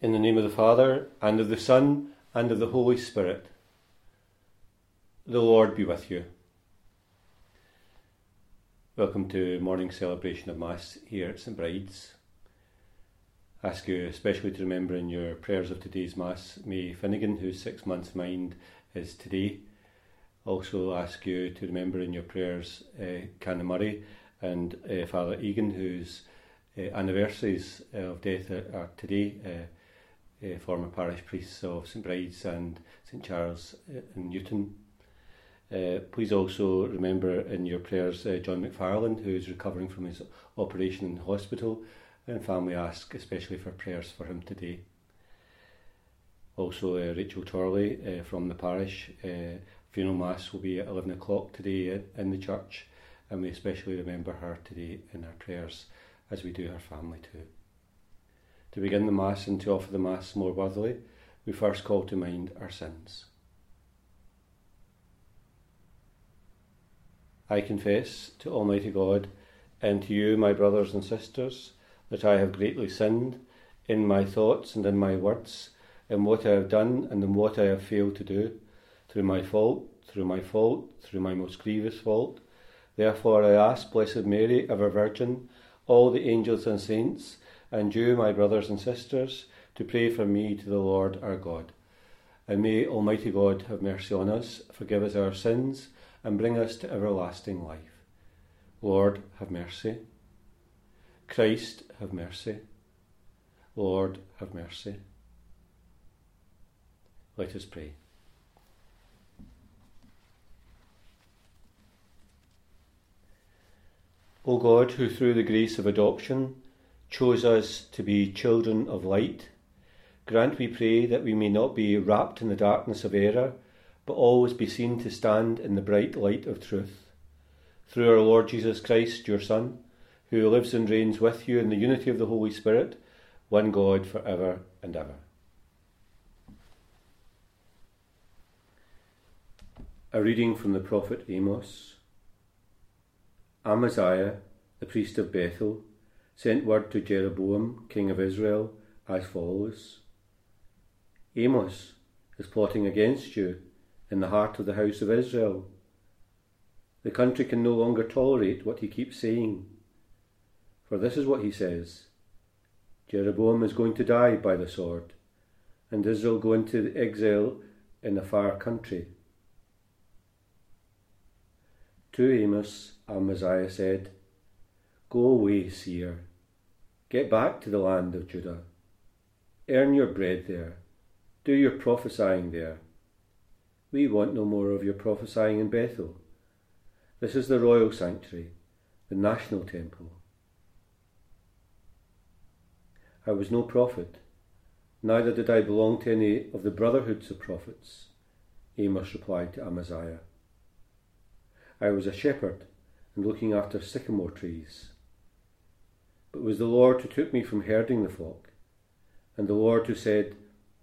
In the name of the Father, and of the Son, and of the Holy Spirit. The Lord be with you. Welcome to morning celebration of Mass here at St Bride's. I ask you especially to remember in your prayers of today's Mass May Finnegan, whose six months mind is today. Also ask you to remember in your prayers uh, Murray and uh, Father Egan, whose uh, anniversaries of death are, are today. Uh, former parish priests of St Bride's and St Charles uh, in Newton. Uh, please also remember in your prayers uh, John McFarlane, who is recovering from his operation in hospital, and family ask especially for prayers for him today. Also, uh, Rachel Torley from the parish. Funeral mass will be at 11 o'clock today in the church, and we especially remember her today in our prayers as we do her family too. To begin the Mass and to offer the Mass more worthily, we first call to mind our sins. I confess to Almighty God and to you, my brothers and sisters, that I have greatly sinned in my thoughts and in my words, in what I have done and in what I have failed to do, through my fault, through my fault, through my most grievous fault. Therefore I ask Blessed Mary, ever Virgin, all the angels and saints, and you, my brothers and sisters, to pray for me to the Lord our God. And may Almighty God have mercy on us, forgive us our sins, and bring us to everlasting life. Lord, have mercy. Christ, have mercy. Lord, have mercy. Let us pray. O God, who through the grace of adoption chose us to be children of light. Grant, we pray, that we may not be wrapped in the darkness of error, but always be seen to stand in the bright light of truth. Through our Lord Jesus Christ, your Son, who lives and reigns with you in the unity of the Holy Spirit, one God for ever and ever. A reading from the prophet Amos. Amaziah, the priest of Bethel, sent word to Jeroboam, king of Israel, as follows Amos is plotting against you in the heart of the house of Israel. The country can no longer tolerate what he keeps saying. For this is what he says Jeroboam is going to die by the sword, and Israel go into exile in a far country. To Amos, Amaziah said, Go away, seer. Get back to the land of Judah. Earn your bread there. Do your prophesying there. We want no more of your prophesying in Bethel. This is the royal sanctuary, the national temple. I was no prophet, neither did I belong to any of the brotherhoods of prophets, Amos replied to Amaziah. I was a shepherd and looking after sycamore trees. But it was the Lord who took me from herding the flock, and the Lord who said,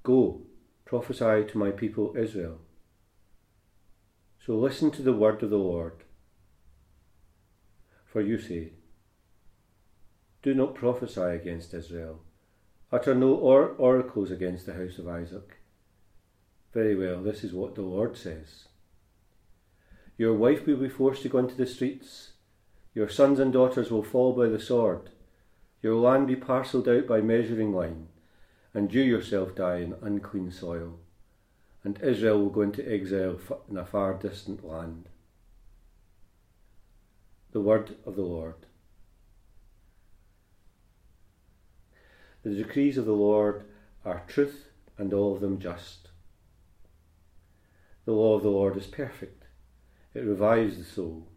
Go, prophesy to my people Israel. So listen to the word of the Lord. For you say, Do not prophesy against Israel, utter no or- oracles against the house of Isaac. Very well, this is what the Lord says. Your wife will be forced to go into the streets, your sons and daughters will fall by the sword your land be parcelled out by measuring line, and you yourself die in unclean soil, and Israel will go into exile in a far distant land. The word of the Lord. The decrees of the Lord are truth and all of them just. The law of the Lord is perfect, it revives the soul.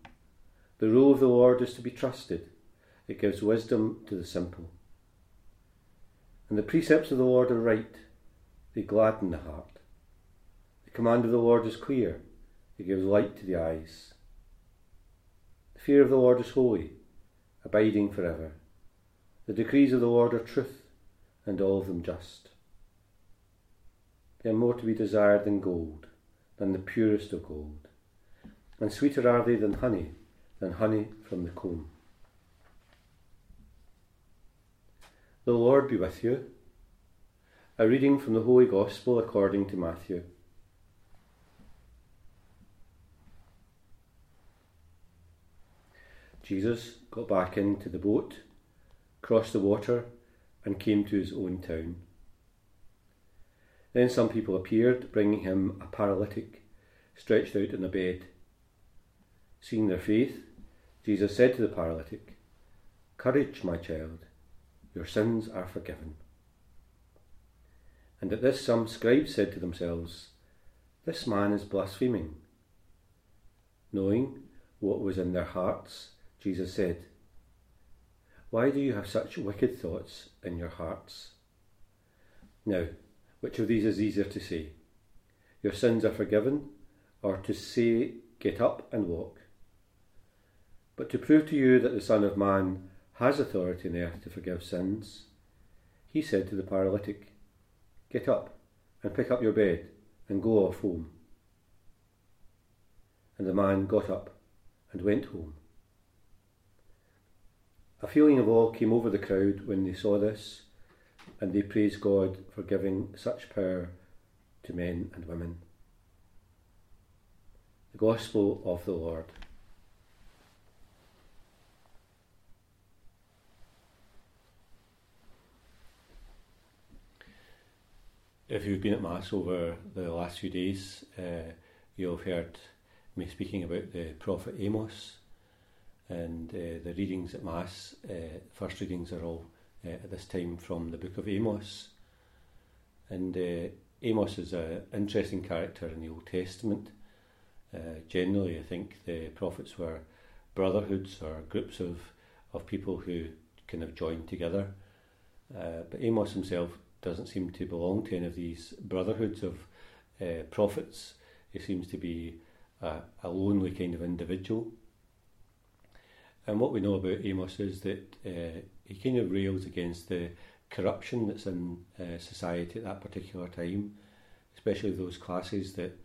The rule of the Lord is to be trusted it gives wisdom to the simple. And the precepts of the Lord are right, they gladden the heart. The command of the Lord is clear, it gives light to the eyes. The fear of the Lord is holy, abiding for forever. The decrees of the Lord are truth, and all of them just. They are more to be desired than gold, than the purest of gold, and sweeter are they than honey, than honey from the comb. The Lord be with you. A reading from the Holy Gospel according to Matthew. Jesus got back into the boat, crossed the water, and came to his own town. Then some people appeared, bringing him a paralytic, stretched out in a bed. Seeing their faith, Jesus said to the paralytic, Courage, my child, your sins are forgiven. And at this some scribes said to themselves, This man is blaspheming. Knowing what was in their hearts, Jesus said, Why do you have such wicked thoughts in your hearts? Now, which of these is easier to say? Your sins are forgiven, or to say, Get up and walk? But to prove to you that the Son of Man has authority on earth to forgive sins, he said to the paralytic, Get up and pick up your bed and go off home. And the man got up and went home. A feeling of awe came over the crowd when they saw this, and they praised God for giving such power to men and women. The Gospel of the Lord. If you've been at Mass over the last few days, uh, you'll have heard me speaking about the prophet Amos and uh, the readings at Mass. Uh, first readings are all uh, at this time from the book of Amos. And uh, Amos is an interesting character in the Old Testament. Uh, generally, I think the prophets were brotherhoods or groups of, of people who kind of joined together. but Amos himself doesn't seem to belong to any of these brotherhoods of uh, prophets. He seems to be a, a, lonely kind of individual. And what we know about Amos is that uh, he kind of rails against the corruption that's in uh, society at that particular time, especially those classes that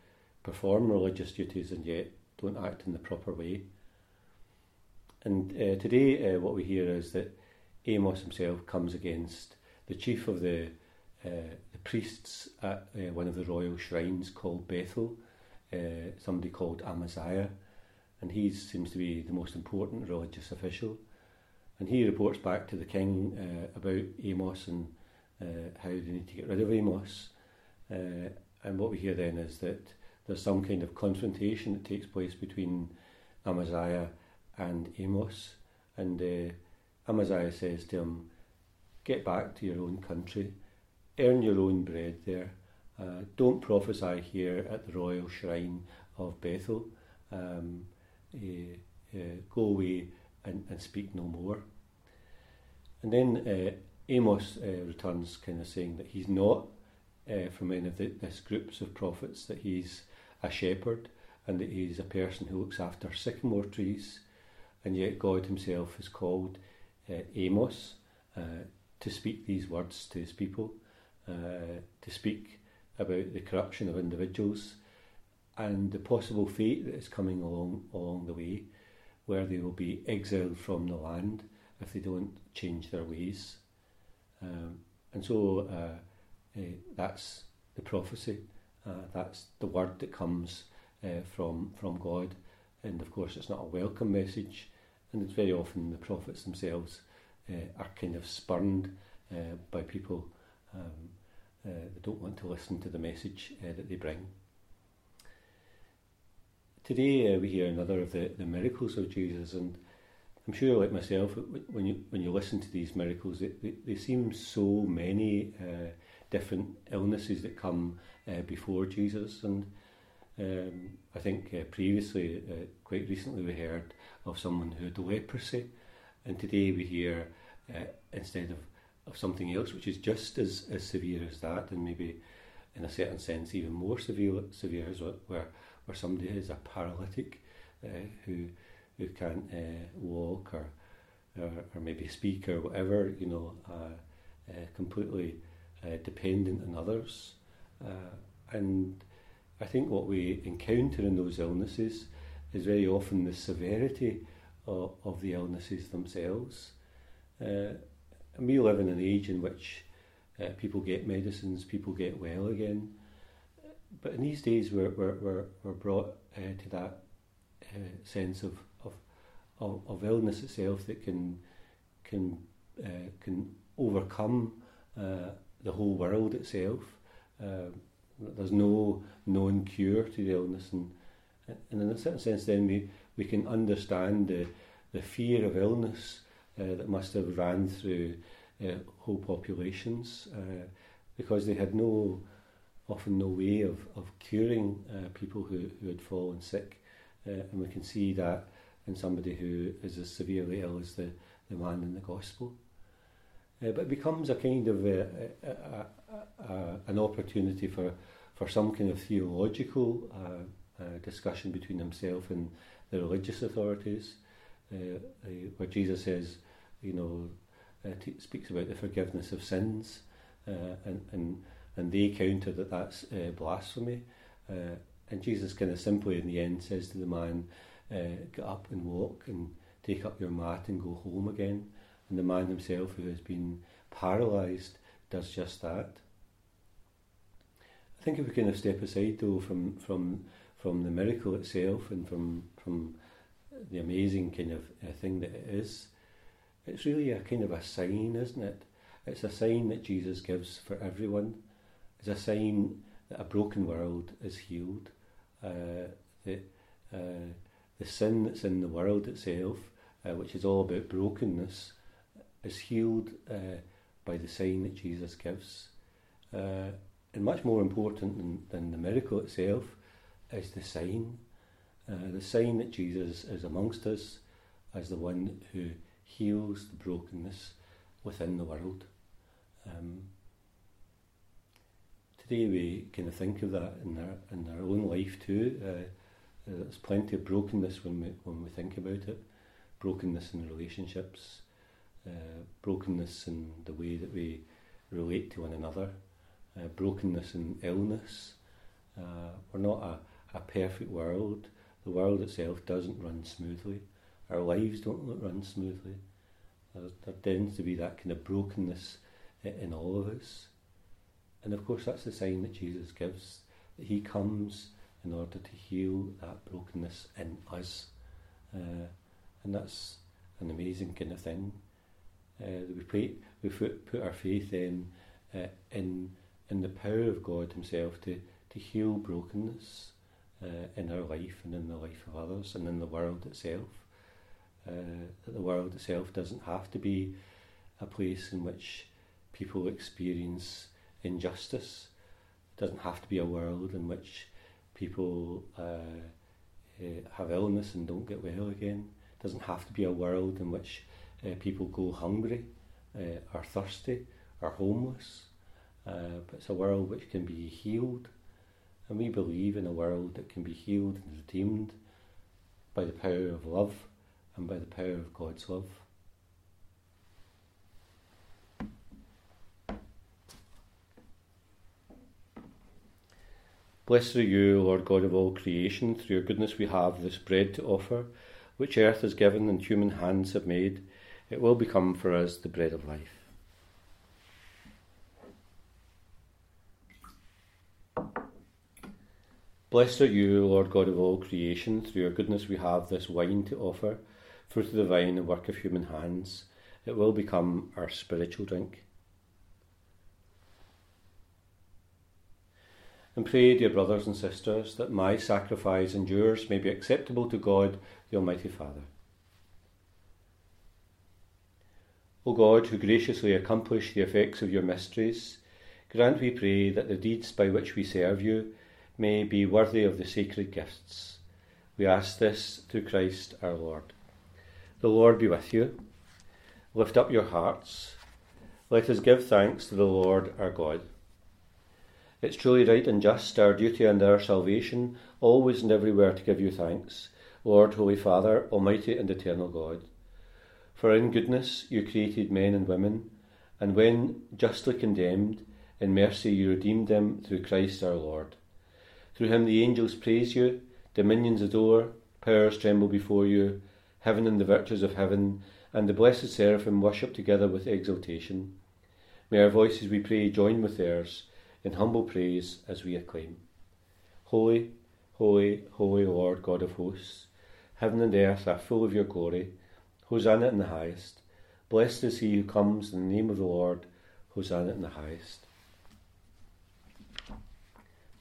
perform religious duties and yet don't act in the proper way. And uh, today, uh, what we hear is that Amos himself comes against the chief of the uh, the priests at uh, one of the royal shrines called Bethel, uh, somebody called Amaziah, and he seems to be the most important religious official. And he reports back to the king uh, about Amos and uh, how they need to get rid of Amos. Uh, and what we hear then is that there's some kind of confrontation that takes place between Amaziah and Amos. And Amaziah says to him, Get back to your own country earn your own bread there. Uh, don't prophesy here at the royal shrine of Bethel. Um, uh, uh, go away and, and speak no more. And then uh, Amos uh, returns, kind of saying that he's not uh, from any of the, this groups of prophets, that he's a shepherd and that he's a person who looks after sycamore trees. And yet God Himself has called Amos to speak these words to His people uh, to speak about the corruption of individuals and the possible fate that is coming along along the way, where they will be exiled from the land if they don't change their ways. Um, and so uh, uh, that's the prophecy. Uh, that's the word that comes uh, from from God, and of course it's not a welcome message, and it's very often the prophets themselves uh, are kind of spurned by people um, uh, they don't want to listen to the message uh, that they bring. Today uh, we hear another of the, the miracles of Jesus, and I'm sure, like myself, when you when you listen to these miracles, they, they, they seem so many uh, different illnesses that come uh, before Jesus, and um, I think uh, previously, quite recently, we heard of someone who had leprosy, and today we hear instead of of something else which is just as, as severe as that, and maybe in a certain sense even more severe severe as where where somebody is a paralytic uh, who who can't uh, walk or, or, or maybe speak or whatever, you know, uh, uh completely uh, dependent on others, uh, and I think what we encounter in those illnesses is very often the severity of, of the illnesses themselves. Uh, and we live in an age in which uh, people get medicines, people get well again. But in these days, we're, we're, we're, we're brought uh, to that uh, sense of, of, of, of, illness itself that can, can, uh, can overcome uh, the whole world itself. Um, there's no known cure to the illness, and, and in a certain sense, then we, we can understand the, the fear of illness uh, that must have ran through uh, whole populations uh, because they had no, often no way of, of curing uh, people who, who had fallen sick. Uh, and we can see that in somebody who is as severely ill as the, the man in the Gospel. Uh, but it becomes a kind of a, a, a, an opportunity for, for some kind of theological uh, uh, discussion between himself and the religious authorities, uh, uh, where Jesus says, you know, uh, t- speaks about the forgiveness of sins, and, and, and they counter that that's blasphemy. and Jesus kind of simply in the end says to the man, get up and walk and take up your mat and go home again. And the man himself, who has been paralysed, does just that. I think if we kind of step aside though from from from the miracle itself and from from the amazing kind of uh, thing that it is, it's really a kind of a sign, isn't it? It's a sign that Jesus gives for everyone. It's a sign that a broken world is healed. Uh, that uh, the sin that's in the world itself, uh, which is all about brokenness, is healed uh, by the sign that Jesus gives. Uh, and much more important than, than the miracle itself is the sign. Uh, the sign that Jesus is amongst us as the one who heals the brokenness within the world. Um, today we kind of think of that in our in our own life too. Uh, there's plenty of brokenness when we when we think about it. Brokenness in relationships, uh, brokenness in the way that we relate to one another, uh, brokenness in illness. Uh, we're not a, a perfect world. The world itself doesn't run smoothly. Our lives don't run smoothly. There, there tends to be that kind of brokenness in all of us. And of course, that's the sign that Jesus gives that He comes in order to heal that brokenness in us. Uh, and that's an amazing kind of thing. Uh, we put, we put, put our faith in, uh, in, in the power of God Himself to, to heal brokenness uh, in our life and in the life of others and in the world itself. Uh, that the world itself doesn't have to be a place in which people experience injustice. It doesn't have to be a world in which people uh, uh, have illness and don't get well again. It doesn't have to be a world in which uh, people go hungry, uh, are thirsty, are homeless. Uh, but it's a world which can be healed. And we believe in a world that can be healed and redeemed by the power of love and by the power of God's love. Blessed are you, Lord God of all creation. Through your goodness we have this bread to offer, which earth has given and human hands have made. It will become for us the bread of life. Blessed are you, Lord God of all creation. Through your goodness we have this wine to offer, fruit of the vine and work of human hands. It will become our spiritual drink. And pray, dear brothers and sisters, that my sacrifice and yours may be acceptable to God, the Almighty Father. O God, who graciously accomplish the effects of your mysteries, grant, we pray, that the deeds by which we serve you may be worthy of the sacred gifts. We ask this through Christ our Lord. The Lord be with you. Lift up your hearts. Let us give thanks to the Lord our God. It's truly right and just, our duty and our salvation, always and everywhere to give you thanks, Lord, Holy Father, Almighty and Eternal God. For in goodness you created men and women, and when justly condemned, in mercy you redeemed them through Christ our Lord. Through him the angels praise you, dominions adore, powers tremble before you, heaven and the virtues of heaven, and the blessed seraphim worship together with exultation. May our voices, we pray, join with theirs in humble praise as we acclaim. Holy, holy, holy Lord God of hosts, heaven and earth are full of your glory. Hosanna in the highest. Blessed is he who comes in the name of the Lord. Hosanna in the highest.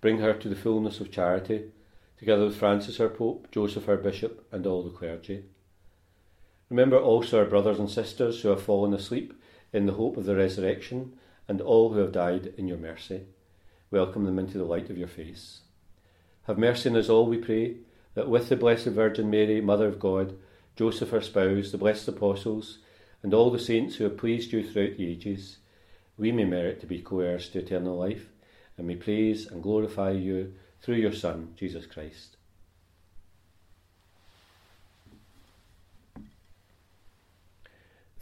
Bring her to the fullness of charity, together with Francis our Pope, Joseph our Bishop, and all the clergy. Remember also our brothers and sisters who have fallen asleep in the hope of the resurrection, and all who have died in your mercy. Welcome them into the light of your face. Have mercy on us all, we pray, that with the Blessed Virgin Mary, Mother of God, Joseph her spouse, the blessed apostles, and all the saints who have pleased you throughout the ages, we may merit to be co heirs to eternal life and we praise and glorify you through your Son, Jesus Christ.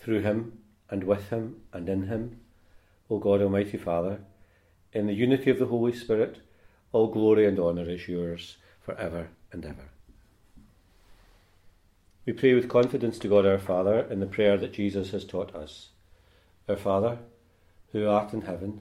Through him, and with him, and in him, O God Almighty Father, in the unity of the Holy Spirit, all glory and honour is yours for ever and ever. We pray with confidence to God our Father in the prayer that Jesus has taught us. Our Father, who art in heaven,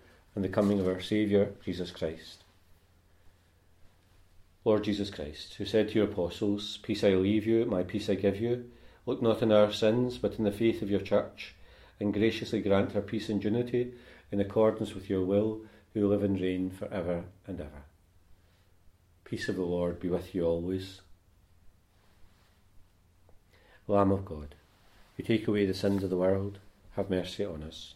and the coming of our Saviour, Jesus Christ. Lord Jesus Christ, who said to your apostles, Peace I leave you, my peace I give you, look not on our sins, but in the faith of your church, and graciously grant her peace and unity in accordance with your will, who live and reign for ever and ever. Peace of the Lord be with you always. Lamb of God, who take away the sins of the world, have mercy on us.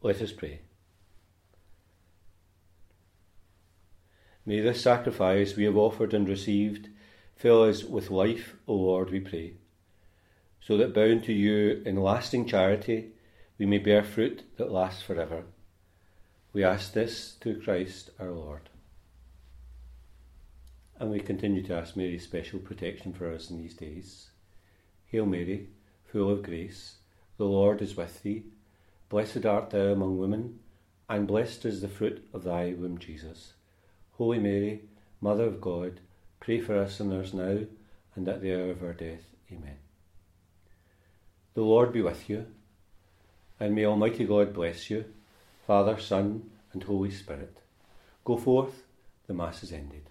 Let us pray. May this sacrifice we have offered and received fill us with life, O Lord, we pray, so that bound to you in lasting charity we may bear fruit that lasts forever. We ask this through Christ our Lord. And we continue to ask Mary's special protection for us in these days. Hail Mary, full of grace, the Lord is with thee. Blessed art thou among women, and blessed is the fruit of thy womb, Jesus. Holy Mary, Mother of God, pray for us sinners now and at the hour of our death. Amen. The Lord be with you, and may Almighty God bless you, Father, Son, and Holy Spirit. Go forth, the Mass is ended.